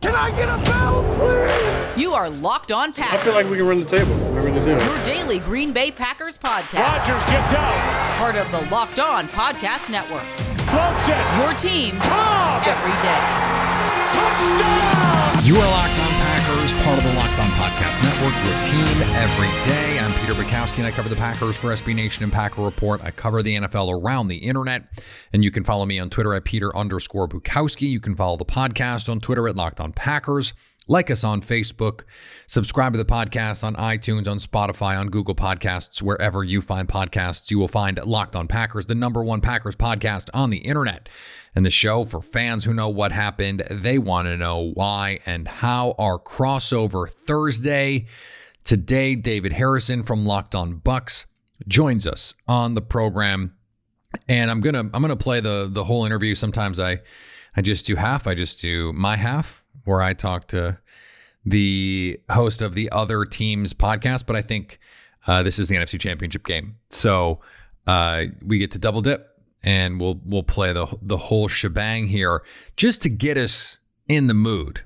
Can I get a bell, please? You are Locked On Packers. I feel like we can run the table. Whatever to do. Your daily Green Bay Packers podcast. Rodgers gets out. Part of the Locked On Podcast Network. Floats it. Your team Cobb. every day. Touchdown. You are Locked On Packers, part of the Locked On Podcast Network, your team every day. I'm Peter Bukowski, and I cover the Packers for SB Nation and Packer Report. I cover the NFL around the internet, and you can follow me on Twitter at Peter underscore Bukowski. You can follow the podcast on Twitter at Locked On Packers. Like us on Facebook. Subscribe to the podcast on iTunes, on Spotify, on Google Podcasts, wherever you find podcasts. You will find Locked On Packers, the number one Packers podcast on the internet. And the show for fans who know what happened, they want to know why and how. Our crossover Thursday. Today, David Harrison from Locked On Bucs joins us on the program. And I'm gonna I'm gonna play the the whole interview. Sometimes I I just do half. I just do my half where I talk to the host of the other team's podcast. But I think uh, this is the NFC Championship game, so uh, we get to double dip, and we'll we'll play the the whole shebang here just to get us in the mood,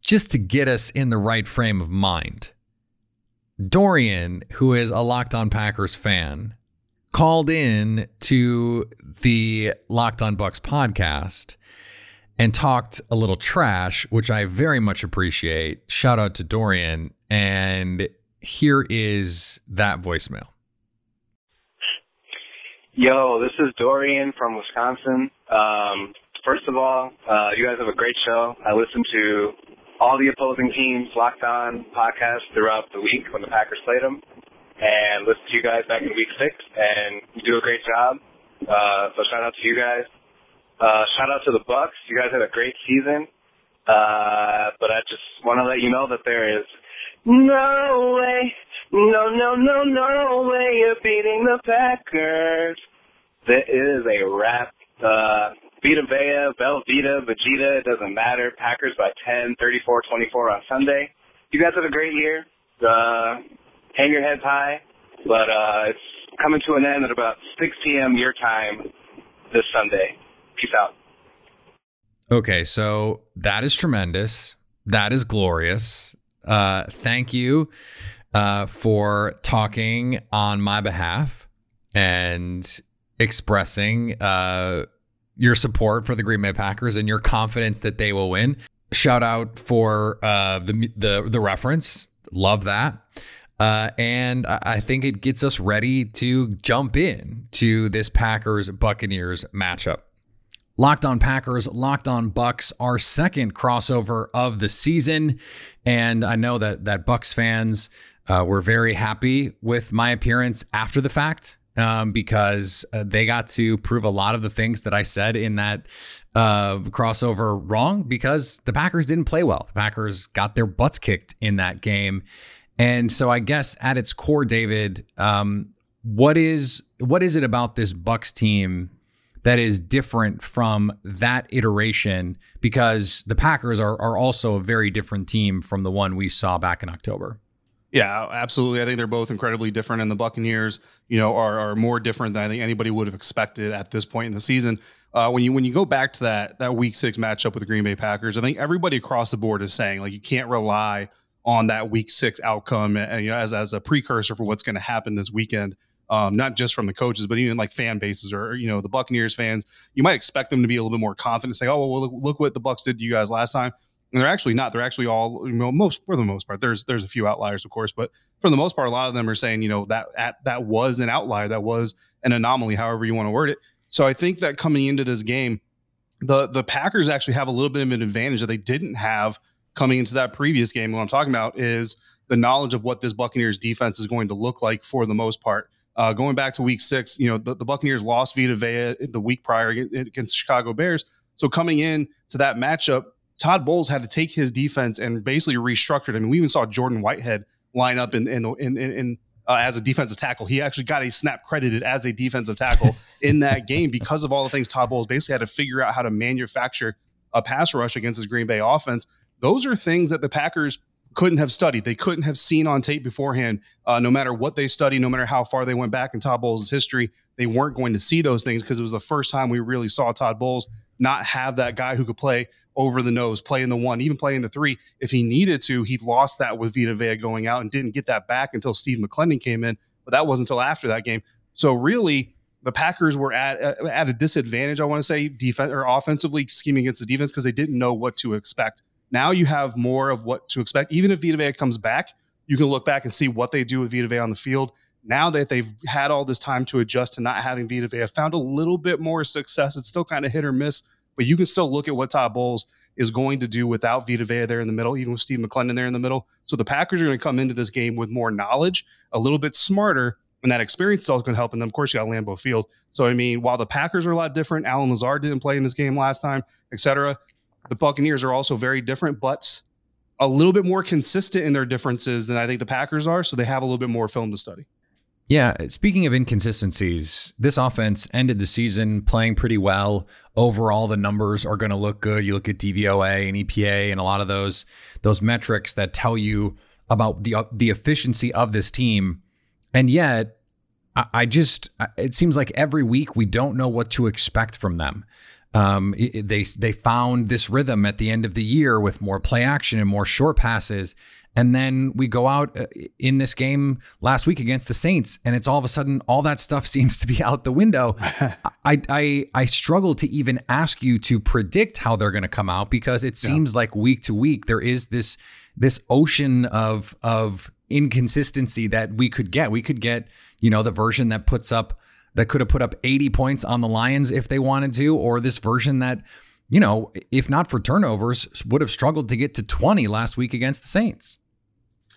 just to get us in the right frame of mind. Dorian, who is a Locked On Packers fan, called in to the Locked On Bucs podcast and talked a little trash, which I very much appreciate. Shout out to Dorian. And here is that voicemail. Yo, this is Dorian from Wisconsin. Um, first of all, uh, you guys have a great show. I listen to all the opposing teams locked on podcasts throughout the week when the Packers played them, and listen to you guys back in week six, and you do a great job. Uh, so shout out to you guys. Uh, shout out to the Bucs. You guys had a great season. Uh, but I just want to let you know that there is no way, no, no, no, no way you're beating the Packers. That is a wrap. Uh, Vita Vea, Belvita, Vegeta, it doesn't matter. Packers by 10, 34, 24 on Sunday. You guys have a great year. Uh, hang your heads high. But, uh, it's coming to an end at about 6 p.m. your time this Sunday. Peace out. Okay, so that is tremendous. That is glorious. Uh, thank you uh, for talking on my behalf and expressing uh, your support for the Green Bay Packers and your confidence that they will win. Shout out for uh, the the the reference. Love that. Uh, and I think it gets us ready to jump in to this Packers Buccaneers matchup. Locked on Packers, Locked on Bucs, our second crossover of the season, and I know that that Bucs fans uh, were very happy with my appearance after the fact um, because uh, they got to prove a lot of the things that I said in that uh, crossover wrong because the Packers didn't play well. The Packers got their butts kicked in that game, and so I guess at its core, David, um, what is what is it about this Bucs team? That is different from that iteration because the Packers are, are also a very different team from the one we saw back in October. Yeah, absolutely. I think they're both incredibly different, and the Buccaneers, you know, are, are more different than I think anybody would have expected at this point in the season. Uh, when you when you go back to that that Week Six matchup with the Green Bay Packers, I think everybody across the board is saying like you can't rely on that Week Six outcome and, you know, as as a precursor for what's going to happen this weekend um, not just from the coaches, but even like fan bases or you know the Buccaneers fans. You might expect them to be a little bit more confident, say, "Oh, well, look, look what the Bucs did to you guys last time." And they're actually not. They're actually all you know, most for the most part. There's there's a few outliers, of course, but for the most part, a lot of them are saying, you know, that at, that was an outlier, that was an anomaly, however you want to word it. So I think that coming into this game, the the Packers actually have a little bit of an advantage that they didn't have coming into that previous game. What I'm talking about is the knowledge of what this Buccaneers defense is going to look like for the most part. Uh, going back to week six, you know, the, the Buccaneers lost Vita Vea the week prior against Chicago Bears. So coming in to that matchup, Todd Bowles had to take his defense and basically restructured. I mean, we even saw Jordan Whitehead line up in in in, in uh, as a defensive tackle. He actually got a snap credited as a defensive tackle in that game because of all the things Todd Bowles basically had to figure out how to manufacture a pass rush against his Green Bay offense. Those are things that the Packers couldn't have studied. They couldn't have seen on tape beforehand. Uh, no matter what they studied, no matter how far they went back in Todd Bowles' history, they weren't going to see those things because it was the first time we really saw Todd Bowles not have that guy who could play over the nose, play in the one, even play in the three. If he needed to, he lost that with Vita Vea going out and didn't get that back until Steve McLendon came in. But that wasn't until after that game. So really, the Packers were at at a disadvantage. I want to say defense or offensively scheming against the defense because they didn't know what to expect. Now you have more of what to expect. Even if Vita Vea comes back, you can look back and see what they do with Vita Vea on the field. Now that they've had all this time to adjust to not having Vita Vea, found a little bit more success. It's still kind of hit or miss but you can still look at what Todd Bowles is going to do without Vita Vea there in the middle, even with Steve McLendon there in the middle. So the Packers are going to come into this game with more knowledge, a little bit smarter, and that experience is also going to help. And then, of course, you got Lambeau Field. So, I mean, while the Packers are a lot different, Allen Lazard didn't play in this game last time, etc. The Buccaneers are also very different, but a little bit more consistent in their differences than I think the Packers are. So they have a little bit more film to study. Yeah, speaking of inconsistencies, this offense ended the season playing pretty well. Overall, the numbers are going to look good. You look at DVOA and EPA and a lot of those those metrics that tell you about the the efficiency of this team. And yet, I just it seems like every week we don't know what to expect from them. Um, they they found this rhythm at the end of the year with more play action and more short passes, and then we go out uh, in this game last week against the Saints, and it's all of a sudden all that stuff seems to be out the window. I, I I struggle to even ask you to predict how they're going to come out because it seems yeah. like week to week there is this this ocean of of inconsistency that we could get. We could get you know the version that puts up that could have put up 80 points on the Lions if they wanted to, or this version that you know, if not for turnovers, would have struggled to get to 20 last week against the Saints.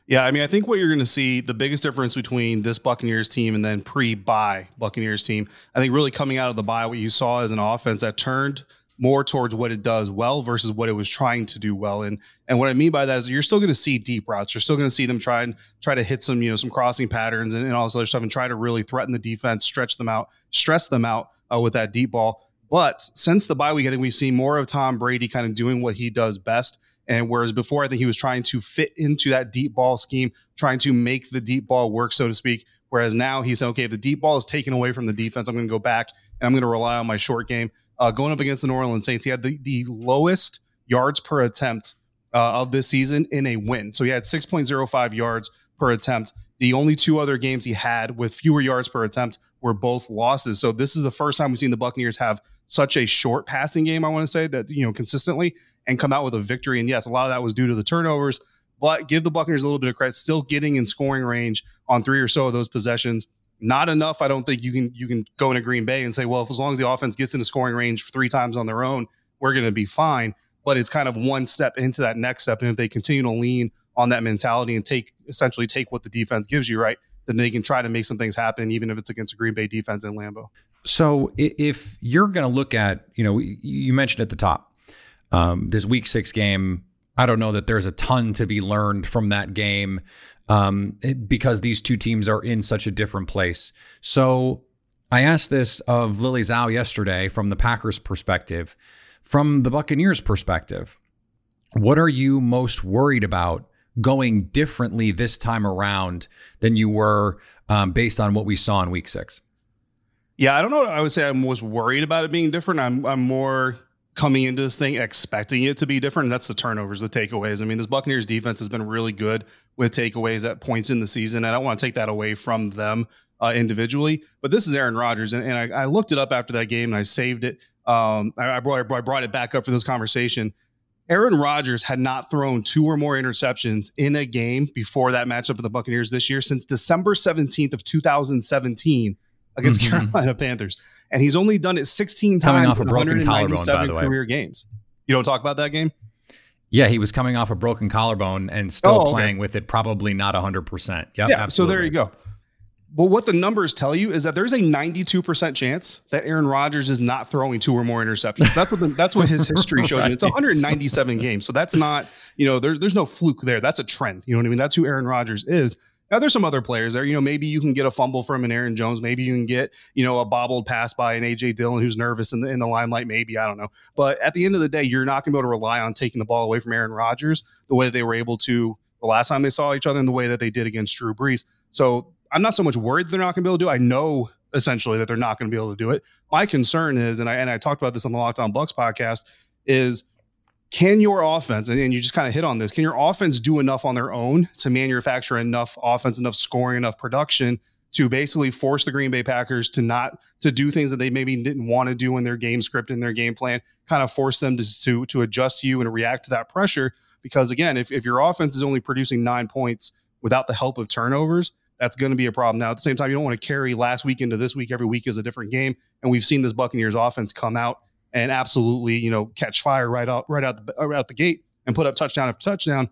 Yeah, I mean, I think what you're going to see the biggest difference between this Buccaneers team and then pre-bye Buccaneers team, I think really coming out of the bye, what you saw as an offense that turned more towards what it does well versus what it was trying to do well. And and what I mean by that is you're still going to see deep routes. You're still going to see them try and try to hit some you know some crossing patterns and, and all this other stuff and try to really threaten the defense, stretch them out, stress them out uh, with that deep ball. But since the bye week, I think we've seen more of Tom Brady kind of doing what he does best and whereas before, I think he was trying to fit into that deep ball scheme, trying to make the deep ball work, so to speak. Whereas now he's okay, if the deep ball is taken away from the defense, I'm going to go back and I'm going to rely on my short game. Uh, going up against the New Orleans Saints, he had the, the lowest yards per attempt uh, of this season in a win. So he had 6.05 yards per attempt. The only two other games he had with fewer yards per attempt were both losses. So this is the first time we've seen the Buccaneers have such a short passing game, I want to say, that, you know, consistently and come out with a victory. And yes, a lot of that was due to the turnovers, but give the Buccaneers a little bit of credit, still getting in scoring range on three or so of those possessions. Not enough. I don't think you can you can go into Green Bay and say, well, if as long as the offense gets into scoring range three times on their own, we're going to be fine. But it's kind of one step into that next step, and if they continue to lean on that mentality and take essentially take what the defense gives you, right, then they can try to make some things happen, even if it's against a Green Bay defense in Lambeau. So if you're going to look at, you know, you mentioned at the top um, this Week Six game. I don't know that there's a ton to be learned from that game um, because these two teams are in such a different place. So I asked this of Lily Zhao yesterday from the Packers' perspective. From the Buccaneers' perspective, what are you most worried about going differently this time around than you were um, based on what we saw in week six? Yeah, I don't know. I would say I was worried about it being different. I'm I'm more coming into this thing expecting it to be different. that's the turnovers, the takeaways. I mean, this Buccaneers defense has been really good with takeaways at points in the season. I don't want to take that away from them uh, individually, but this is Aaron Rodgers, and, and I, I, looked it up after that game and I saved it. Um, I, I, brought, I brought it back up for this conversation. Aaron Rodgers had not thrown two or more interceptions in a game before that matchup with the Buccaneers this year since December 17th of 2017 against mm-hmm. Carolina Panthers. And he's only done it 16 Coming times off a broken collarbone, by the way. career games. You don't talk about that game? Yeah, he was coming off a broken collarbone and still Oh, okay. playing with it, probably not 100%. Yep, yeah. So there you go. Well, what the numbers tell you is that there's a 92% chance that Aaron Rodgers is not throwing two or more interceptions. That's what the, that's what his history shows you. It's Right. 197 games. So that's not, you know, there, there's no fluke there. That's a trend. You know what I mean? That's who Aaron Rodgers is. Now there's some other players there. You know, maybe you can get a fumble from an Aaron Jones. Maybe you can get, you know, a bobbled pass by an AJ Dillon who's nervous in the in the limelight. Maybe I don't know. But at the end of the day, you're not going to be able to rely on taking the ball away from Aaron Rodgers the way they were able to the last time they saw each other and the way that they did against Drew Brees. So I'm not so much worried they're not going to be able to do. it. I know essentially that they're not going to be able to do it. My concern is, and I and I talked about this on the Locked On Bucs podcast, is can your offense, and, you just kind of hit on this, can your offense do enough on their own to manufacture enough offense, enough scoring, enough production to basically force the Green Bay Packers to not to do things that they maybe didn't want to do in their game script in their game plan, kind of force them to to, to adjust to you and react to that pressure. Because again, if, if your offense is only producing nine points without the help of turnovers, that's going to be a problem. Now, at the same time, you don't want to carry last week into this week. Every week is a different game, and we've seen this Buccaneers offense come out and absolutely, you know, catch fire right out right out the right out the gate and put up touchdown after touchdown.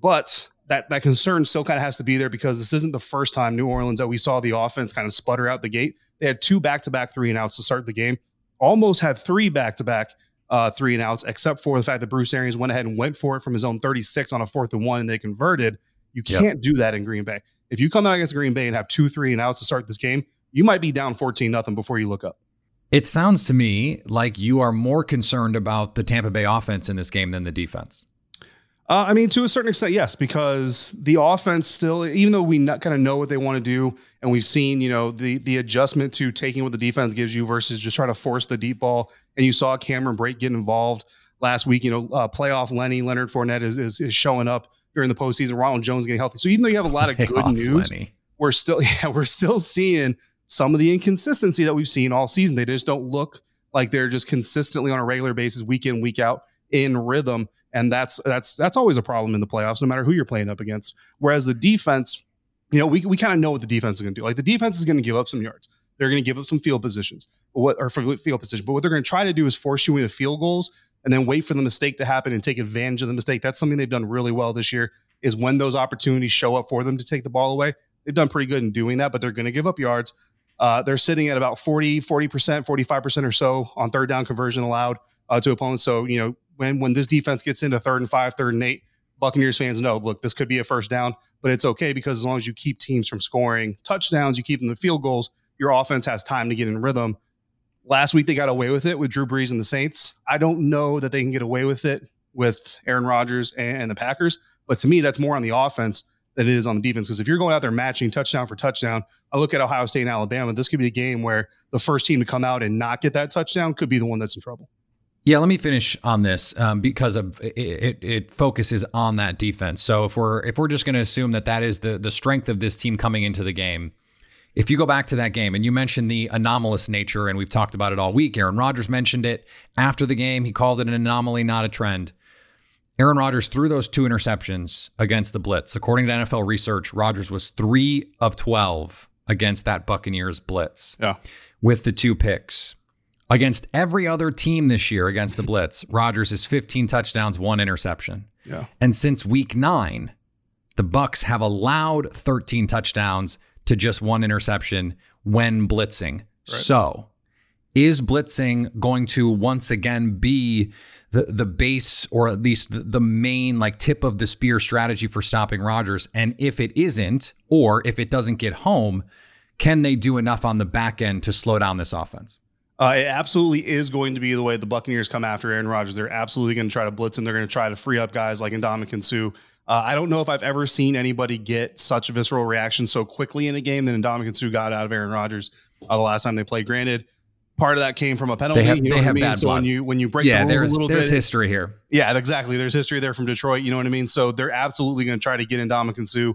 But that that concern still kind of has to be there because this isn't the first time New Orleans that we saw the offense kind of sputter out the gate. They had two back to back three and outs to start the game. Almost had three back to back uh, three and outs, except for the fact that Bruce Arians went ahead and went for it from his own 36 on a fourth and one, and they converted. You can't do that in Green Bay. If you come out against Green Bay and have two three and outs to start this game, you might be down 14 nothing before you look up. It sounds to me like you are more concerned about the Tampa Bay offense in this game than the defense. Uh, I mean, to a certain extent, yes, because the offense still, even though we not kind of know what they want to do, and we've seen, you know, the the adjustment to taking what the defense gives you versus just trying to force the deep ball. And you saw Cameron Brate get involved last week. You know, uh, playoff Lenny Leonard Fournette is, is is showing up during the postseason. Ronald Jones getting healthy. So even though you have a lot of good Playoff news, Lenny. we're still yeah we're still seeing some of the inconsistency that we've seen all season. They just don't look like they're just consistently on a regular basis, week in week out, in rhythm, and that's that's that's always a problem in the playoffs, no matter who you're playing up against. Whereas the defense, you know, we we kind of know what the defense is going to do. Like the defense is going to give up some yards. They're going to give up some field positions, what or field position. But what they're going to try to do is force you into field goals and then wait for the mistake to happen and take advantage of the mistake. That's something they've done really well this year. Is when those opportunities show up for them to take the ball away. They've done pretty good in doing that, but they're going to give up yards. Uh, they're sitting at about 40, 40%, 45% or so on third down conversion allowed uh, to opponents. So, you know, when when this defense gets into third and five, third and eight, Buccaneers fans know, look, this could be a first down, but it's okay because as long as you keep teams from scoring touchdowns, you keep them to field goals, your offense has time to get in rhythm. Last week they got away with it with Drew Brees and the Saints. I don't know that they can get away with it with Aaron Rodgers and, and the Packers, but to me, that's more on the offense than it is on the defense. Because if you're going out there matching touchdown for touchdown, I look at Ohio State and Alabama. This could be a game where the first team to come out and not get that touchdown could be the one that's in trouble. Yeah, let me finish on this um, because of it, it, it focuses on that defense. So if we're if we're just going to assume that that is the the strength of this team coming into the game, if you go back to that game and you mentioned the anomalous nature, and we've talked about it all week. Aaron Rodgers mentioned it after the game. He called it an anomaly, not a trend. Aaron Rodgers threw those two interceptions against the blitz. According to NFL research, Rodgers was three of twelve against that Buccaneers blitz Yeah. with the two picks. Against every other team this year against the Blitz, Rodgers is 15 touchdowns, one interception. Yeah. And since week nine, the Bucs have allowed 13 touchdowns to just one interception when blitzing. So is blitzing going to once again be the the base or at least the, the main like tip of the spear strategy for stopping Rodgers? And if it isn't, or if it doesn't get home, can they do enough on the back end to slow down this offense? Uh, it absolutely is going to be the way the Buccaneers come after Aaron Rodgers. They're absolutely going to try to blitz him. They're going to try to free up guys like Ndamukong Suh. Uh, I don't know if I've ever seen anybody get such a visceral reaction so quickly in a game than Ndamukong Suh got out of Aaron Rodgers uh, the last time they played. Granted, part of that came from a penalty. They have- you know they what I have mean? bad so when you when you break yeah, the rules there's a little there's bit, history here. yeah, exactly. There's history there from Detroit. You know what I mean? So they're absolutely going to try to get Ndamukong Suh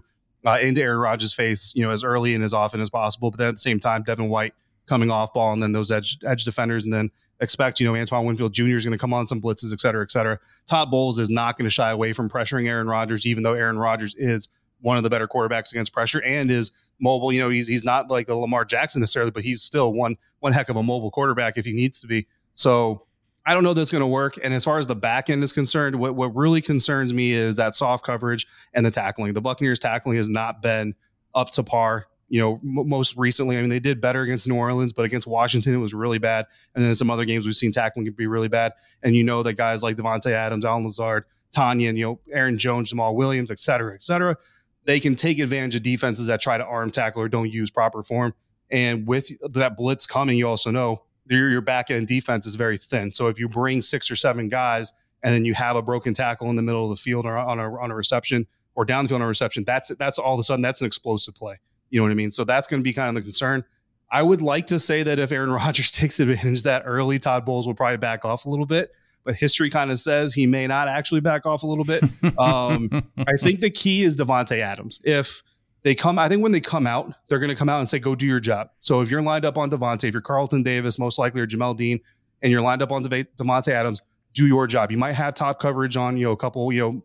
uh, into Aaron Rodgers' face, you know, as early and as often as possible. But then at the same time, Devin White coming off ball and then those edge edge defenders, and then expect you know Antoine Winfield Jr. is going to come on some blitzes, et cetera, et cetera. Todd Bowles is not going to shy away from pressuring Aaron Rodgers, even though Aaron Rodgers is one of the better quarterbacks against pressure and is mobile. You know, he's he's not like a Lamar Jackson necessarily, but he's still one one heck of a mobile quarterback if he needs to be. So I don't know that's going to work. And as far as the back end is concerned, what, what really concerns me is that soft coverage and the tackling. The Buccaneers tackling has not been up to par. You know, m- most recently, I mean, they did better against New Orleans, but against Washington, it was really bad. And then some other games we've seen tackling can be really bad. And you know that guys like Davante Adams, Allen Lazard, Tonyan, and, you know, Aaron Jones, Jamaal Williams, et cetera, et cetera, they can take advantage of defenses that try to arm tackle or don't use proper form. And with that blitz coming, you also know your, your back end defense is very thin. So if you bring six or seven guys and then you have a broken tackle in the middle of the field or on a, on a reception or down the field on a reception, that's that's all of a sudden that's an explosive play. You know what I mean? So that's going to be kind of the concern. I would like to say that if Aaron Rodgers takes advantage that early, Todd Bowles will probably back off a little bit. But history kind of says he may not actually back off a little bit. Um, I think the key is Davante Adams. If they come, I think when they come out, they're going to come out and say, "Go do your job." So if you're lined up on Davante, if you're Carlton Davis, most likely or Jamel Dean, and you're lined up on Davante Adams, do your job. You might have top coverage on you know a couple you know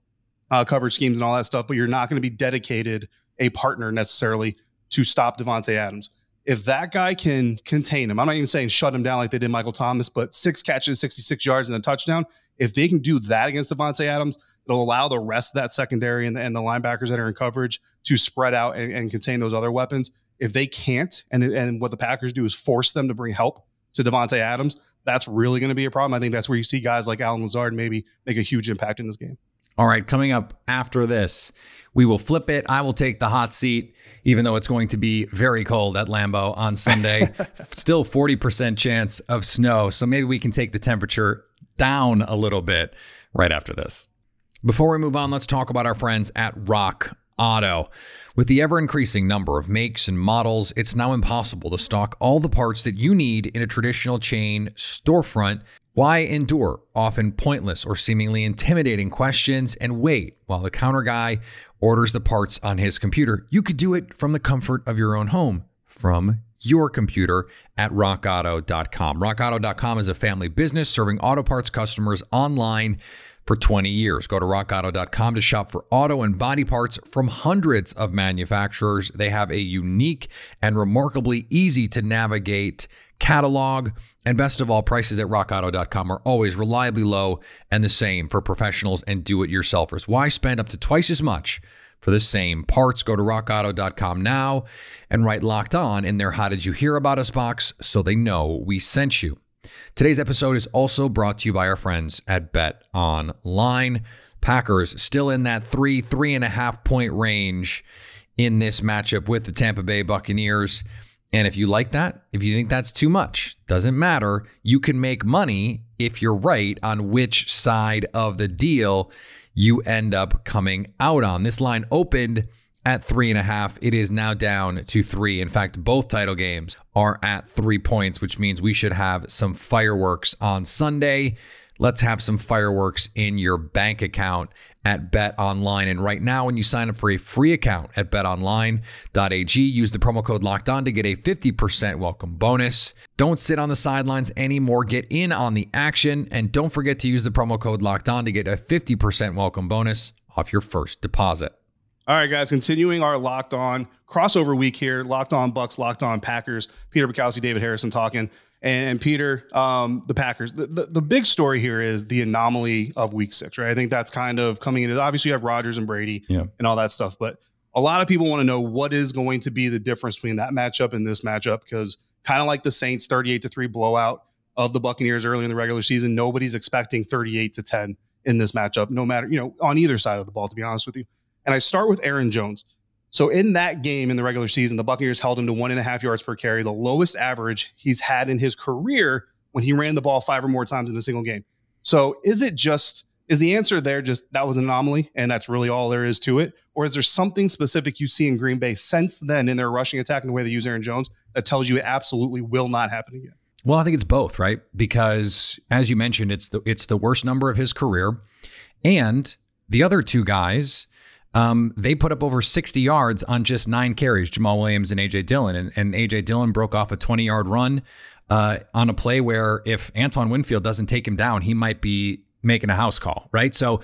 uh, coverage schemes and all that stuff, but you're not going to be dedicated a partner necessarily to stop Davante Adams. If that guy can contain him, I'm not even saying shut him down like they did Michael Thomas, but six catches, 66 yards, and a touchdown. If they can do that against Davante Adams, it'll allow the rest of that secondary and the, and the linebackers that are in coverage to spread out and, and contain those other weapons. If they can't, and and what the Packers do is force them to bring help to Davante Adams, that's really going to be a problem. I think that's where you see guys like Allen Lazard maybe make a huge impact in this game. All right, coming up after this, we will flip it. I will take the hot seat, even though it's going to be very cold at Lambeau on Sunday. Still 40% chance of snow. So maybe we can take the temperature down a little bit right after this. Before we move on, let's talk about our friends at Rock Auto. With the ever increasing number of makes and models, it's now impossible to stock all the parts that you need in a traditional chain storefront. Why endure often pointless or seemingly intimidating questions and wait while the counter guy orders the parts on his computer? You could do it from the comfort of your own home, from your computer at rockauto.com. Rockauto.com is a family business serving auto parts customers online for 20 years. Go to rockauto.com to shop for auto and body parts from hundreds of manufacturers. They have a unique and remarkably easy to navigate catalog. And best of all, prices at rockauto.com are always reliably low and the same for professionals and do it yourselfers. Why spend up to twice as much? For the same parts, go to rockauto.com now and write locked on in their How Did You Hear About Us box so they know we sent you. Today's episode is also brought to you by our friends at Bet Online. Packers still in that three, three and a half point range in this matchup with the Tampa Bay Buccaneers. And if you like that, if you think that's too much, doesn't matter. You can make money if you're right on which side of the deal you end up coming out on. This line opened at three and a half. It is now down to three. In fact, both title games are at three points, which means we should have some fireworks on Sunday. Let's have some fireworks in your bank account at Bet Online. And right now, when you sign up for a free account at betonline.ag, use the promo code locked on to get a 50% welcome bonus. Don't sit on the sidelines anymore. Get in on the action. And don't forget to use the promo code locked on to get a 50% welcome bonus off your first deposit. All right, guys, continuing our locked on crossover week here, locked on Bucs, locked on Packers. Peter Bukowski, David Harrison talking. And Peter, um, the Packers. The, the, the big story here is the anomaly of week six, right? I think that's kind of coming into obviously you have Rodgers and Brady Yeah. and all that stuff, but a lot of people want to know what is going to be the difference between that matchup and this matchup because kind of like the Saints 38 to 3 blowout of the Buccaneers early in the regular season, nobody's expecting 38 to 10 in this matchup, no matter, you know, on either side of the ball, to be honest with you. And I start with Aaron Jones. So in that game in the regular season, the Buccaneers held him to one and a half yards per carry, the lowest average he's had in his career when he ran the ball five or more times in a single game. So is it just is the answer there just that was an anomaly and that's really all there is to it? Or is there something specific you see in Green Bay since then in their rushing attack and the way they use Aaron Jones that tells you it absolutely will not happen again? Well, I think it's both, right? Because as you mentioned, it's the it's the worst number of his career, and the other two guys, um, they put up over 60 yards on just nine carries, Jamaal Williams and AJ Dillon, and, and AJ Dillon broke off a 20 yard run uh, on a play where if Antoine Winfield doesn't take him down, he might be making a house call, right? So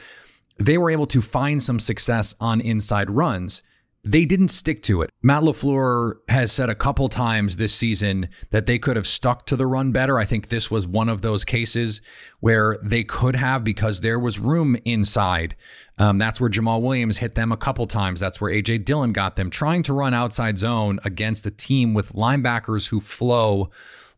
they were able to find some success on inside runs. They didn't stick to it. Matt LaFleur has said a couple times this season that they could have stuck to the run better. I think this was one of those cases where they could have because there was room inside. Um, that's where Jamaal Williams hit them a couple times. That's where AJ Dillon got them trying to run outside zone against a team with linebackers who flow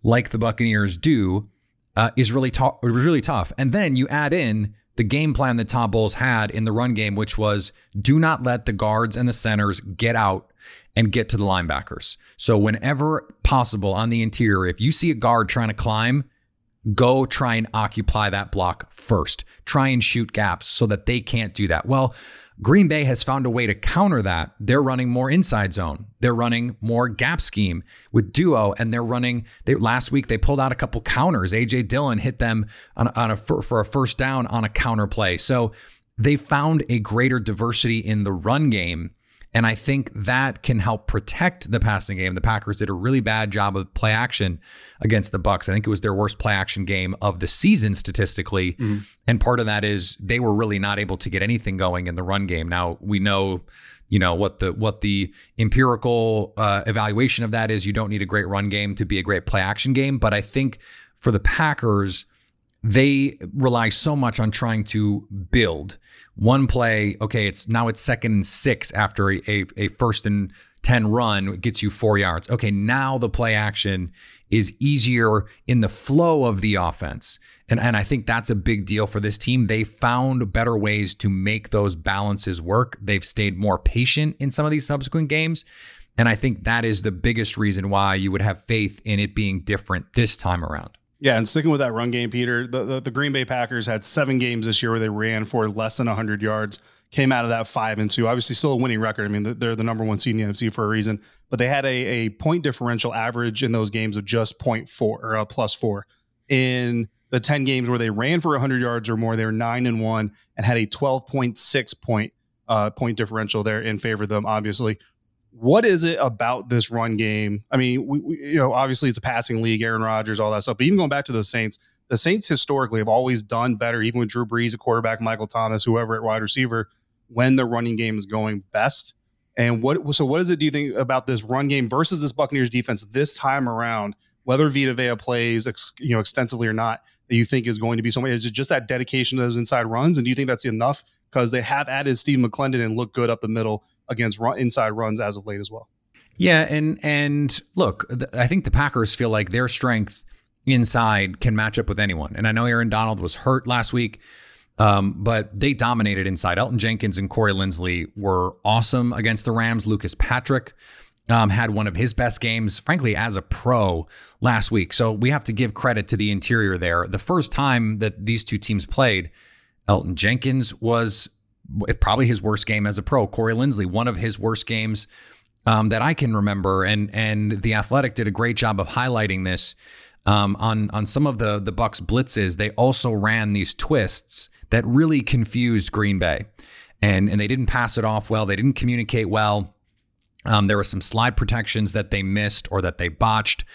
like the Buccaneers do. Uh, is really. Really tough. And then you add in the game plan that Todd Bowles had in the run game, which was do not let the guards and the centers get out and get to the linebackers. So, whenever possible on the interior, if you see a guard trying to climb, go try and occupy that block first. Try and shoot gaps so that they can't do that. Well, Green Bay has found a way to counter that. They're running more inside zone. They're running more gap scheme with duo, and they're running. They last week they pulled out a couple counters. AJ Dillon hit them on, on a for a first down on a counter play. So they found a greater diversity in the run game and I think that can help protect the passing game. The Packers did a really bad job of play action against the Bucs. I think it was their worst play action game of the season statistically. Mm-hmm. And part of that is they were really not able to get anything going in the run game. Now we know you know what the what the empirical uh, evaluation of that is you don't need a great run game to be a great play action game but i think for the packers they rely so much on trying to build one play. Okay, it's now it's second and six after a, a, a first and 10 run it gets you four yards. Okay, now the play action is easier in the flow of the offense. And, and I think that's a big deal for this team. They found better ways to make those balances work. They've stayed more patient in some of these subsequent games. And I think that is the biggest reason why you would have faith in it being different this time around. Yeah, and sticking with that run game, Peter, the, the, the, Green Bay Packers had seven games this year where they ran for less than 100 yards, came out of that five and two. Obviously, still a winning record. I mean, they're the number one seed in the NFC for a reason, but they had a, a point differential average in those games of just 0.4 or a plus four. In the 10 games where they ran for 100 yards or more, they were nine and one and had a 12.6 point uh, point differential there in favor of them, obviously what is it about this run game? I mean, we, we, you know, obviously it's a passing league, Aaron Rodgers, all that stuff. But even going back to the Saints, the Saints historically have always done better, even with Drew Brees, a quarterback, Michael Thomas, whoever at wide receiver, when the running game is going best. And what so what is it do you think about this run game versus this Buccaneers defense this time around? Whether Vita Vea plays you know extensively or not, that you think is going to be something? Is it just that dedication to those inside runs? And do you think that's enough? Because they have added Steve McLendon and look good up the middle against run, inside runs as of late as well. Yeah, and and look, I think the Packers feel like their strength inside can match up with anyone. And I know Aaron Donald was hurt last week, um, but they dominated inside. Elgton Jenkins and Corey Linsley were awesome against the Rams. Lucas Patrick um, had one of his best games, frankly, as a pro last week. So we have to give credit to the interior there. The first time that these two teams played, Elgton Jenkins was probably his worst game as a pro. Corey Linsley, one of his worst games um, that I can remember, and and the Athletic did a great job of highlighting this um, on on some of the the Bucs blitzes. They also ran these twists that really confused Green Bay, and and they didn't pass it off well. They didn't communicate well. Um, there were some slide protections that they missed or that they botched.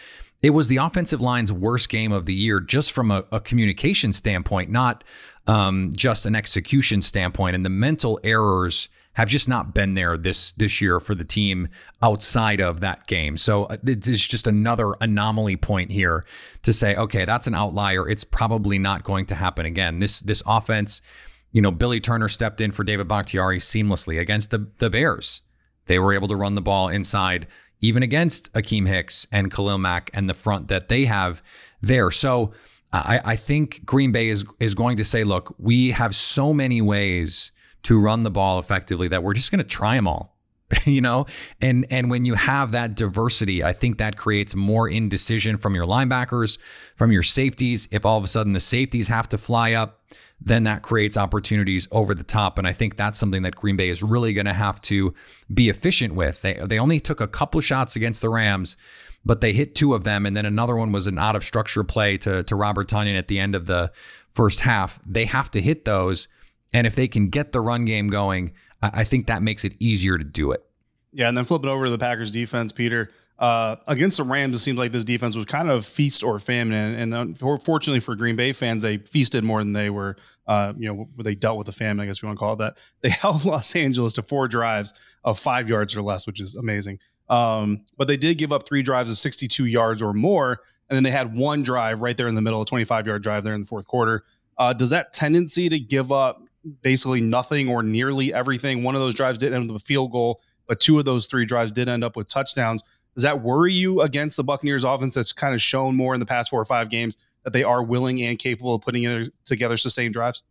It was the offensive line's worst game of the year, just from a, a communication standpoint, not um, just an execution standpoint. And the mental errors have just not been there this this year for the team outside of that game. So uh, it is just another anomaly point here to say, okay, that's an outlier. It's probably not going to happen again. This this offense, you know, Billy Turner stepped in for David Bakhtiari seamlessly against the the Bears. They were able to run the ball inside, even against Akiem Hicks and Khalil Mack and the front that they have there. So uh, I, I think Green Bay is is going to say, look, we have so many ways to run the ball effectively that we're just going to try them all. you know, and and when you have that diversity, I think that creates more indecision from your linebackers, from your safeties. If all of a sudden the safeties have to fly up, then that creates opportunities over the top. And I think that's something that Green Bay is really going to have to be efficient with. They they only took a couple shots against the Rams but they hit two of them, and then another one was an out of structure play to to Robert Tonyan at the end of the first half. They have to hit those, and if they can get the run game going, I, I think that makes it easier to do it. Yeah, and then flip it over to the Packers defense, Peter. Uh, against the Rams, it seems like this defense was kind of feast or famine, and, and unfortunately for Green Bay fans, they feasted more than they were. Uh, you know, they dealt with the famine, I guess you want to call it that. They held Los Angeles to four drives of five yards or less, which is amazing. Um, but they did give up three drives of 62 yards or more, and then they had one drive right there in the middle, a 25 yard drive there in the fourth quarter. Uh, does that tendency to give up basically nothing or nearly everything? One of those drives didn't end up with a field goal, but two of those three drives did end up with touchdowns. Does that worry you against the Buccaneers offense that's kind of shown more in the past four or five games that they are willing and capable of putting together sustained drives?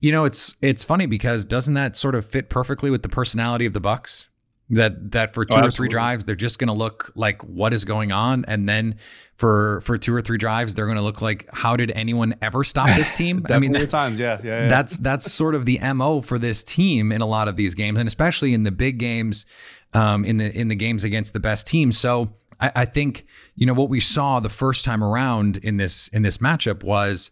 You know, it's it's funny because doesn't that sort of fit perfectly with the personality of the Bucs? That that for oh, two oh, or three drives they're just going to look like what is going on, and then for for two or three drives they're going to look like how did anyone ever stop this team? I mean, that, times, yeah, yeah, yeah. That's that's sort of the mo for this team in a lot of these games, and especially in the big games, um, in the in the games against the best teams. So I, I think you know what we saw the first time around in this in this matchup was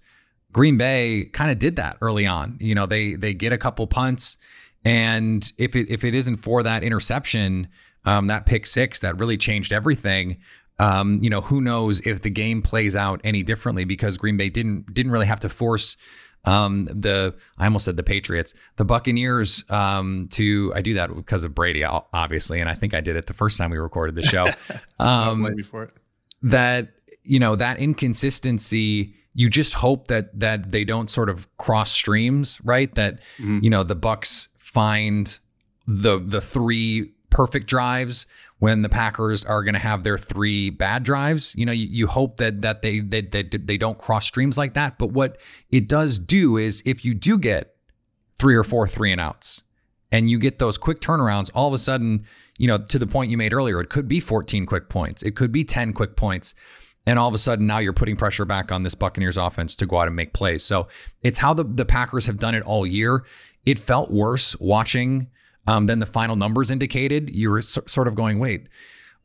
Green Bay kind of did that early on. You know, they they get a couple punts and if it if it isn't for that interception, um, that pick six that really changed everything. Um, you know, who knows if the game plays out any differently because Green Bay didn't didn't really have to force um, the I almost said the Patriots, the Buccaneers um, to I do that because of Brady, obviously, and I think I did it the first time we recorded the show. Um, blame for it. That you know that inconsistency you just hope that that they don't sort of cross streams, right? That mm-hmm. you know the Bucs find the the three perfect drives when the Packers are going to have their three bad drives. You know, you, you hope that that they, they they they don't cross streams like that. But what it does do is if you do get three or four three and outs, and you get those quick turnarounds, all of a sudden, you know, to the point you made earlier, it could be 14 quick points, it could be 10 quick points. And all of a sudden, now you're putting pressure back on this Buccaneers offense to go out and make plays. So it's how the, the Packers have done it all year it felt worse watching um, than the final numbers indicated. You were so, sort of going, wait,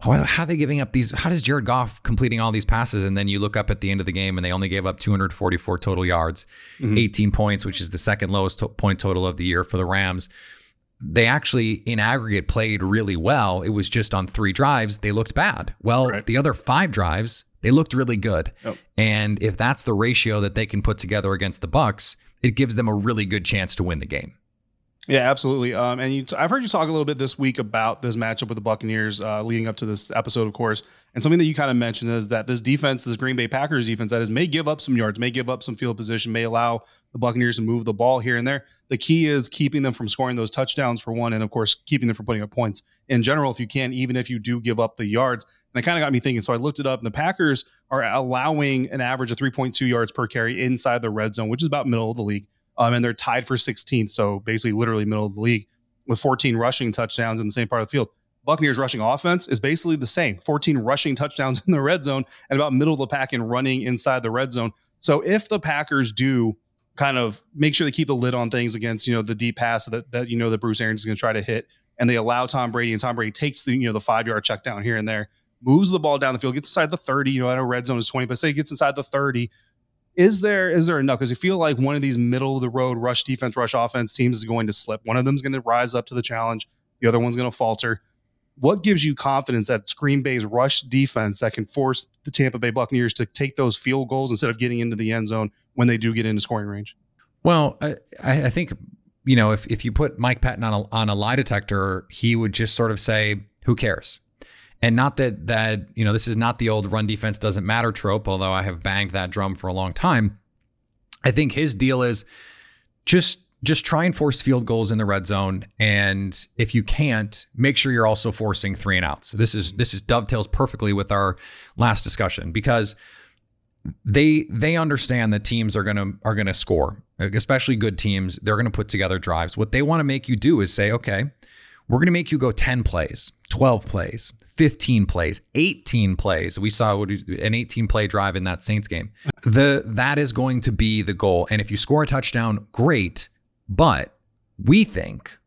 how are they giving up these? How does Jared Goff completing all these passes? And then you look up at the end of the game and they only gave up 244 total yards, mm-hmm. 18 points, which is the second lowest to- point total of the year for the Rams. They actually, in aggregate, played really well. It was just on three drives, they looked bad. Well, right. the other five drives, they looked really good. Oh. And if that's the ratio that they can put together against the Bucs, it gives them a really good chance to win the game. Yeah, absolutely. Um, and you, I've heard you talk a little bit this week about this matchup with the Buccaneers uh, leading up to this episode, of course. And something that you kind of mentioned is that this defense, this Green Bay Packers defense, that is may give up some yards, may give up some field position, may allow the Buccaneers to move the ball here and there. The key is keeping them from scoring those touchdowns for one, and of course keeping them from putting up points in general if you can, even if you do give up the yards. And it kind of got me thinking. So I looked it up, and the Packers are allowing an average of 3.2 yards per carry inside the red zone, which is about middle of the league um, and they're tied for 16th, so basically literally middle of the league with 14 rushing touchdowns in the same part of the field. Buccaneers rushing offense is basically the same 14 rushing touchdowns in the red zone and about middle of the pack in running inside the red zone. So if the Packers do kind of make sure they keep the lid on things against, you know, the deep pass that, that you know, that Bruce Arians is going to try to hit and they allow Tom Brady and Tom Brady takes the, you know, the five yard check down here and there, moves the ball down the field, gets inside the 30, you know, I know red zone is 20, but say it gets inside the 30, is there is there enough? Because you feel like one of these middle of the road rush defense, rush offense teams is going to slip. One of them is going to rise up to the challenge. The other one's going to falter. What gives you confidence that Green Bay's rush defense that can force the Tampa Bay Buccaneers to take those field goals instead of getting into the end zone when they do get into scoring range? Well, I, I think you know if if you put Mike Pettine on a on a lie detector, he would just sort of say, "Who cares?" And not that that you know this is not the old run defense doesn't matter trope, although I have banged that drum for a long time. I think his deal is just just try and force field goals in the red zone, and if you can't, make sure you're also forcing three and outs. So this is this is dovetails perfectly with our last discussion because they they understand that teams are gonna are gonna score, especially good teams. They're gonna put together drives. What they want to make you do is say, okay, we're gonna make you go ten plays, twelve plays, 15 plays, 18 plays. We saw an 18 play drive in that Saints game. The that is going to be the goal. And if you score a touchdown, great. But we think,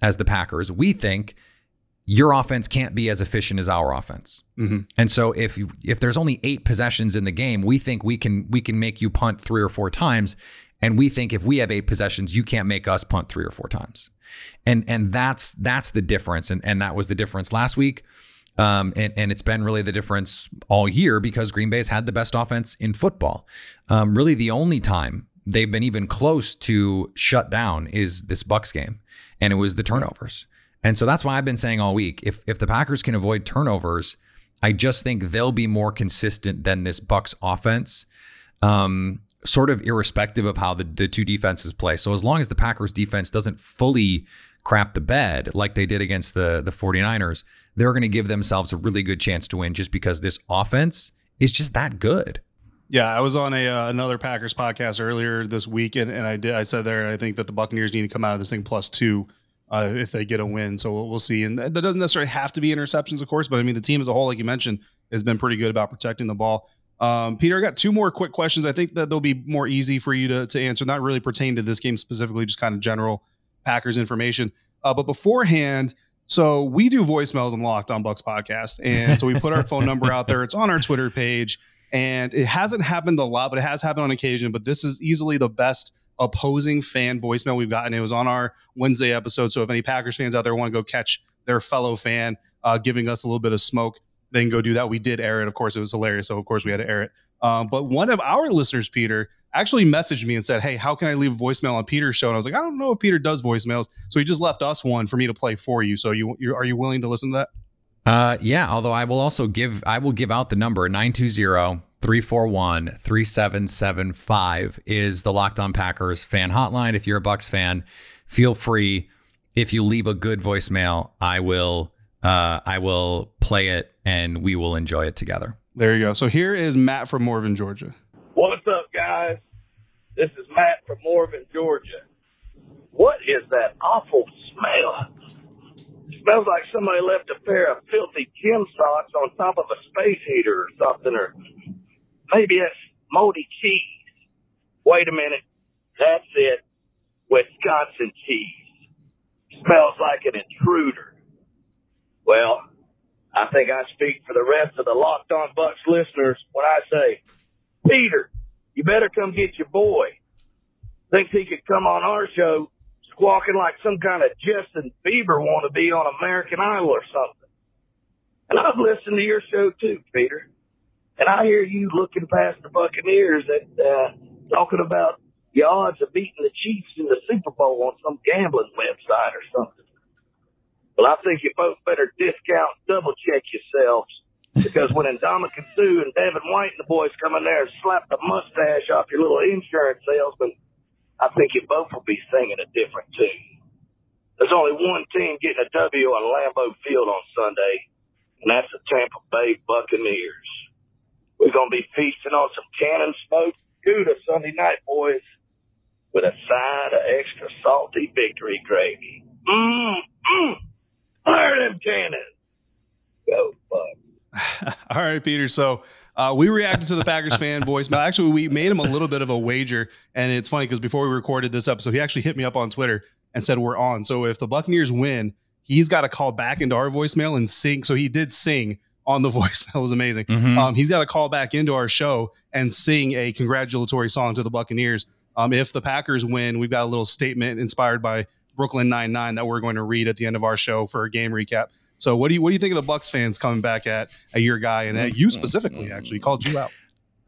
as the Packers, we think your offense can't be as efficient as our offense. Mm-hmm. And so if you, if there's only eight possessions in the game, we think we can we can make you punt three or four times. And we think if we have eight possessions, you can't make us punt three or four times. And and that's that's the difference. And and that was the difference last week. Um, and, and it's been really the difference all year because Green Bay's had the best offense in football. Um, really, the only time they've been even close to shut down is this Bucs game, and it was the turnovers. And so that's why I've been saying all week if if the Packers can avoid turnovers, I just think they'll be more consistent than this Bucs offense. Um, sort of irrespective of how the, the two defenses play. So as long as the Packers defense doesn't fully crap the bed like they did against the the 49ers, they're going to give themselves a really good chance to win just because this offense is just that good. Yeah, I was on a uh, another Packers podcast earlier this week, and, and I did I said there I think that the Buccaneers need to come out of this thing plus two uh, if they get a win. So we'll, we'll see. And that doesn't necessarily have to be interceptions, of course, but I mean the team as a whole, like you mentioned, has been pretty good about protecting the ball. Um, Peter, I got two more quick questions. I think that they'll be more easy for you to, to answer, not really pertain to this game specifically, just kind of general Packers information. Uh, but beforehand, so we do voicemails on Locked on Bucs podcast, and so we put our phone number out there. It's on our Twitter page, and it hasn't happened a lot, but it has happened on occasion. But this is easily the best opposing fan voicemail we've gotten. It was on our Wednesday episode. So if any Packers fans out there want to go catch their fellow fan uh, giving us a little bit of smoke, they can go do that. We did air it. Of course, it was hilarious. So of course we had to air it. Um, but one of our listeners, Peter, actually messaged me and said, Hey, how can I leave a voicemail on Peter's show? And I was like, I don't know if Peter does voicemails. So he just left us one for me to play for you. So you, you are you willing to listen to that? Uh, yeah. Although I will also give, I will give out the number 920 341 3775 is the Locked On Packers fan hotline. If you're a Bucs fan, feel free. If you leave a good voicemail, I will, uh, I will play it and we will enjoy it together. There you go. So here is Matt from Morven, Georgia. Guys? This is Matt from Morven, Georgia. What is that awful smell? It smells like somebody left a pair of filthy gym socks on top of a space heater or something, or maybe that's moldy cheese. Wait a minute. That's it. Wisconsin cheese. Smells like an intruder. Well, I think I speak for the rest of the Locked On Bucs listeners when I say, Peter, you better come get your boy. Thinks he could come on our show squawking like some kind of Justin Bieber wannabe on American Idol or something. And I've listened to your show too, Peter. And I hear you looking past the Buccaneers and uh, talking about the odds of beating the Chiefs in the Super Bowl on some gambling website or something. Well, I think you both better discount, double check yourselves. Because when Ndamukong Suh and Devin White and the boys come in there and slap the mustache off your little insurance salesman, I think you both will be singing a different tune. There's only one team getting a W on Lambeau Field on Sunday, and that's the Tampa Bay Buccaneers. We're going to be feasting on some cannon smoked Gouda Sunday night, boys, with a side of extra salty victory gravy. Mmm, mmm. Fire them cannons. Go, Bucs. All right, Peter. So uh, we reacted to the Packers fan voicemail. Actually, we made him a little bit of a wager, and it's funny because before we recorded this episode, he actually hit me up on Twitter and said we're on. So if the Buccaneers win, he's got to call back into our voicemail and sing. So he did sing on the voicemail. It was amazing. Mhm. Um, he's got to call back into our show and sing a congratulatory song to the Buccaneers. Um, if the Packers win, we've got a little statement inspired by Brooklyn Nine Nine that we're going to read at the end of our show for a game recap. So what do you what do you think of the Bucs fans coming back at, at your guy and at you specifically? Actually, called you out.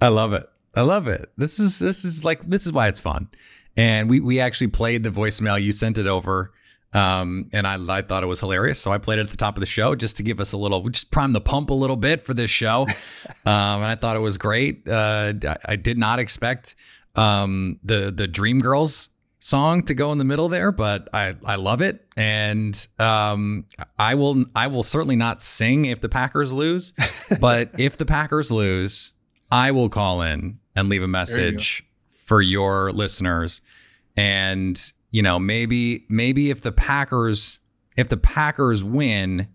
I love it. I love it. This is this is like this is why it's fun. And we we actually played the voicemail. You sent it over. Um, and I, I thought it was hilarious. So I played it at the top of the show just to give us a little, we just prime the pump a little bit for this show. um, and I thought it was great. Uh, I, I did not expect um, the the Dream Girls song to go in the middle there, but I I love it, and um, I will I will certainly not sing if the Packers lose, but if the Packers lose, I will call in and leave a message for your listeners, and you know maybe maybe if the Packers if the Packers win,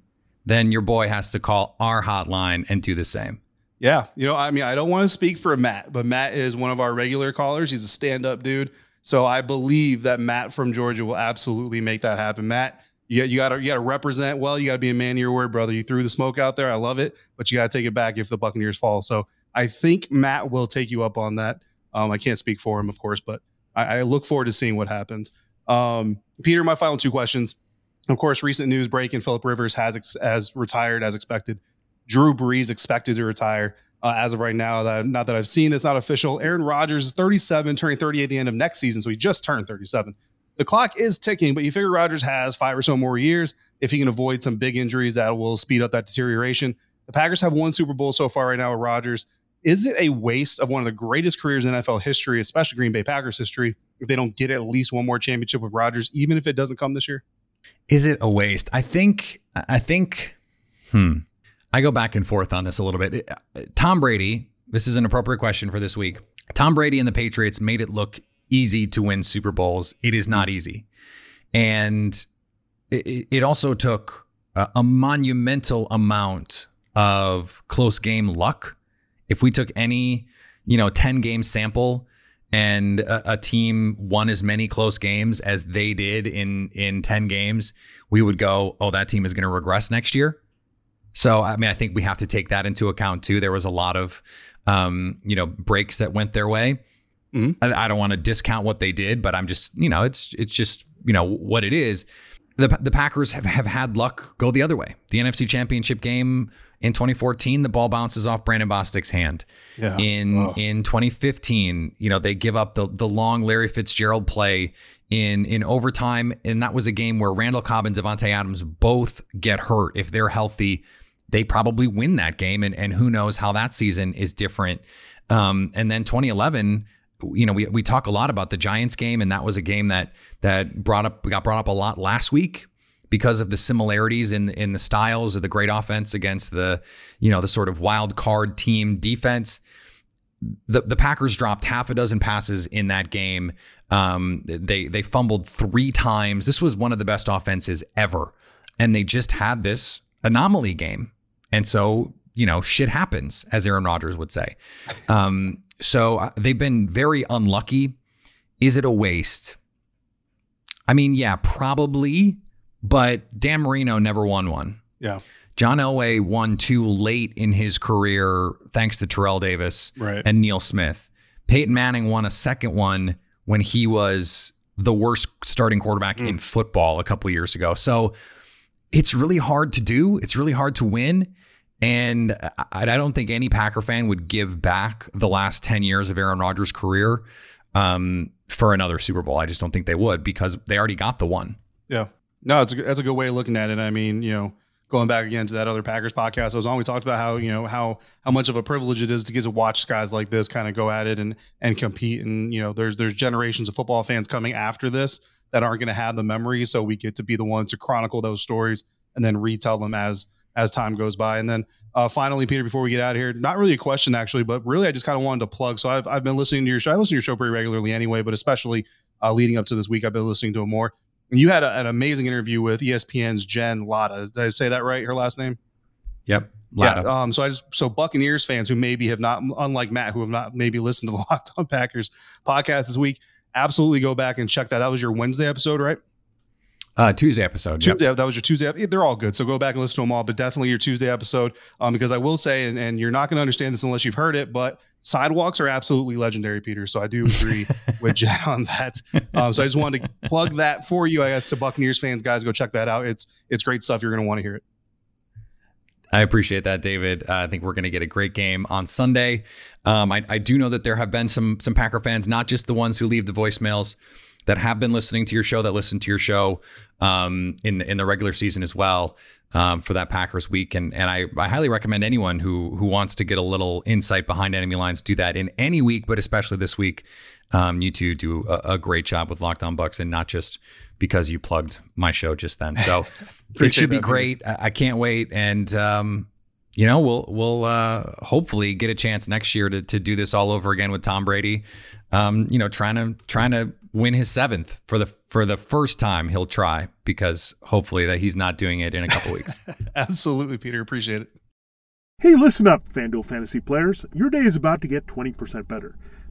then your boy has to call our hotline and do the same. Yeah, you know, I mean, I don't want to speak for Matt, but Matt is one of our regular callers. He's a stand-up dude, so I believe that Matt from Georgia will absolutely make that happen. Matt, you, you gotta you gotta represent well. You gotta be a man of your word, brother. You threw the smoke out there. I love it, but you gotta take it back if the Buccaneers fall. So I think Matt will take you up on that. Um, I can't speak for him, of course, but I, I look forward to seeing what happens. Um, Peter, my final two questions. Of course, recent news breaking: Philip Rivers has ex- has retired as expected. Drew Brees expected to retire uh, as of right now. That not that I've seen, it's not official. Aaron Rodgers is 37, turning 30 at the end of next season, so he just turned 37. The clock is ticking, but you figure Rodgers has five or so more years if he can avoid some big injuries that will speed up that deterioration. The Packers have one Super Bowl so far right now with Rodgers. Is it a waste of one of the greatest careers in NFL history, especially Green Bay Packers history, if they don't get at least one more championship with Rodgers, even if it doesn't come this year? Is it a waste? I think. I think. Hmm. I go back and forth on this a little bit. Uh, Tom Brady. This is an appropriate question for this week. Tom Brady and the Patriots made it look easy to win Super Bowls. It is not easy, and it, it also took a, a monumental amount of close game luck. If we took any, you know, ten game sample and a, a, team won as many close games as they did in in 10 games we would go oh that team is going to regress next year so i mean i think we have to take that into account too there was a lot of um, you know breaks that went their way mm-hmm. I, I, don't want to discount what they did but i'm just you know it's it's just you know what it is the, the packers have, have had luck go the other way the nfc championship game in 2014, the ball bounces off Brandon Bostick's hand. Yeah. In oh. in 2015, you know, they give up the the long Larry Fitzgerald play in in overtime, and that was a game where Randall Cobb and Davante Adams both get hurt. If they're healthy, they probably win that game, and and who knows how that season is different. Um, and then 2011 you know, we, we talk a lot about the Giants game, and that was a game that that brought up got brought up a lot last week because of the similarities in in the styles of the great offense against the you know the sort of wild card team defense. The the Packers dropped half a dozen passes in that game. Um, they they fumbled three times. This was one of the best offenses ever, and they just had this anomaly game. And so you know shit happens, as Aaron Rodgers would say. Um, so uh, they've been very unlucky. Is it a waste? I mean, yeah, probably but Dan Marino never won one. Yeah. John Elway won two late in his career, thanks to Terrell Davis right. and Neil Smith. Peyton Manning won a second one when he was the worst starting quarterback mm. in football a couple years ago. So it's really hard to do. It's really hard to win. And I don't think any Packer fan would give back the last 10 years of Aaron Rodgers' career um, for another Super Bowl. I just don't think they would because they already got the one. Yeah. No, it's a, that's a good way of looking at it. I mean, you know, going back again to that other Packers podcast I was on, we talked about how you know how how much of a privilege it is to get to watch guys like this kind of go at it and and compete. And you know, there's there's generations of football fans coming after this that aren't going to have the memory, so we get to be the ones to chronicle those stories and then retell them as as time goes by. And then uh, finally, Peter, before we get out of here, not really a question actually, but really I just kind of wanted to plug. So I've I've been listening to your show. I listen to your show pretty regularly anyway, but especially uh, leading up to this week, I've been listening to it more. And you had a, an amazing interview with ESPN's Jen Lada. Did I say that right? Her last name? Yep. Yeah. Um, so I just so Buccaneers fans who maybe have not, unlike Matt, who have not maybe listened to the Locked On Packers podcast this week, absolutely go back and check that. That was your Wednesday episode, right? Uh, Tuesday episode. Tuesday, yep. That was your Tuesday. They're all good. So go back and listen to them all, but definitely your Tuesday episode. Um, because I will say, and, and you're not going to understand this unless you've heard it, but sidewalks are absolutely legendary, Peter. So I do agree with Jen on that. Um, so I just wanted to plug that for you, I guess, to Buccaneers fans, guys. Go check that out. It's it's great stuff. You're going to want to hear it. I appreciate that, David. Uh, I think we're going to get a great game on Sunday. Um, I, I do know that there have been some some Packer fans, not just the ones who leave the voicemails that have been listening to your show, that listen to your show um, in in the regular season as well um, for that Packers week. And and I, I highly recommend anyone who who wants to get a little insight behind enemy lines do that in any week, but especially this week. Um, you two do a, a, great job with Lockdown Bucs, and not just because you plugged my show just then. So it should be great. I, I can't wait, and um, you know we'll we'll uh, hopefully get a chance next year to to do this all over again with Tom Brady. Um, you know, trying to trying to win his seventh for the for the first time he'll try because hopefully that he's not doing it in a couple weeks. Absolutely, Peter. Appreciate it. Hey, listen up, FanDuel fantasy players. Your day is about to get 20% better.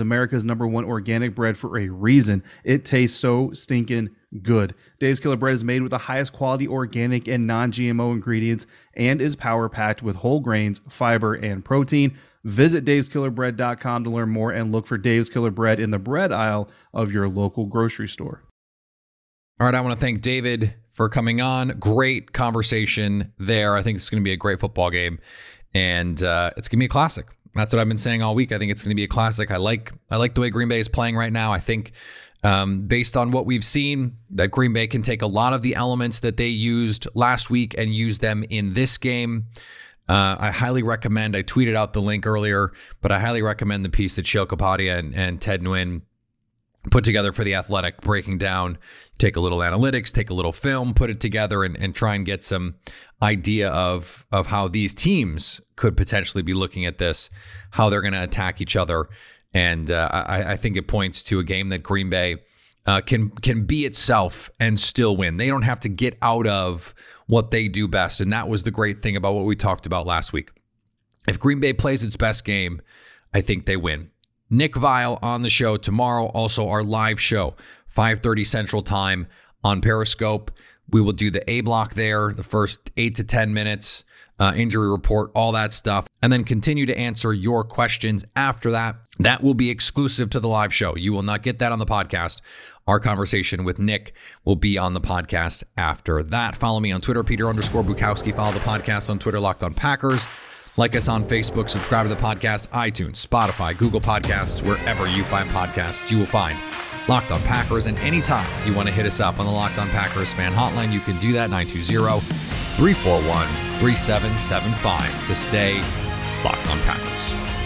America's number one organic bread for a reason. It tastes so stinking good. Dave's Killer Bread is made with the highest quality organic and non GMO ingredients and is power packed with whole grains, fiber, and protein. Visit daveskillerbread.com to learn more and look for Dave's Killer Bread in the bread aisle of your local grocery store. All right, I want to thank David for coming on. Great conversation there. I think it's going to be a great football game, and uh, it's going to be a classic. That's what I've been saying all week. I think it's going to be a classic. I like I like the way Green Bay is playing right now. I think um, based on what we've seen, that Green Bay can take a lot of the elements that they used last week and use them in this game. Uh, I highly recommend. I tweeted out the link earlier, but I highly recommend the piece that Sheil Kapadia and, and Ted Nguyen put together for the Athletic, breaking down, take a little analytics, take a little film, put it together, and, and try and get some idea of of how these teams could potentially be looking at this, how they're going to attack each other, and uh, I, I, think it points to a game that Green Bay uh, can can be itself and still win. They don't have to get out of what they do best, and that was the great thing about what we talked about last week. If Green Bay plays its best game, I think they win. Nick Viall on the show tomorrow. Also, our live show, 5:30 Central Time on Periscope. We will do the A block there, the first eight to 10 minutes, uh, injury report, all that stuff, and then continue to answer your questions after that. That will be exclusive to the live show. You will not get that on the podcast. Our conversation with Nick will be on the podcast after that. Follow me on Twitter, Peter underscore Bukowski. Follow the podcast on Twitter, Locked on Packers. Like us on Facebook, subscribe to the podcast, iTunes, Spotify, Google Podcasts, wherever you find podcasts, you will find Locked on Packers. And anytime you want to hit us up on the Locked on Packers fan hotline, you can do that 920 341 3775 to stay locked on Packers.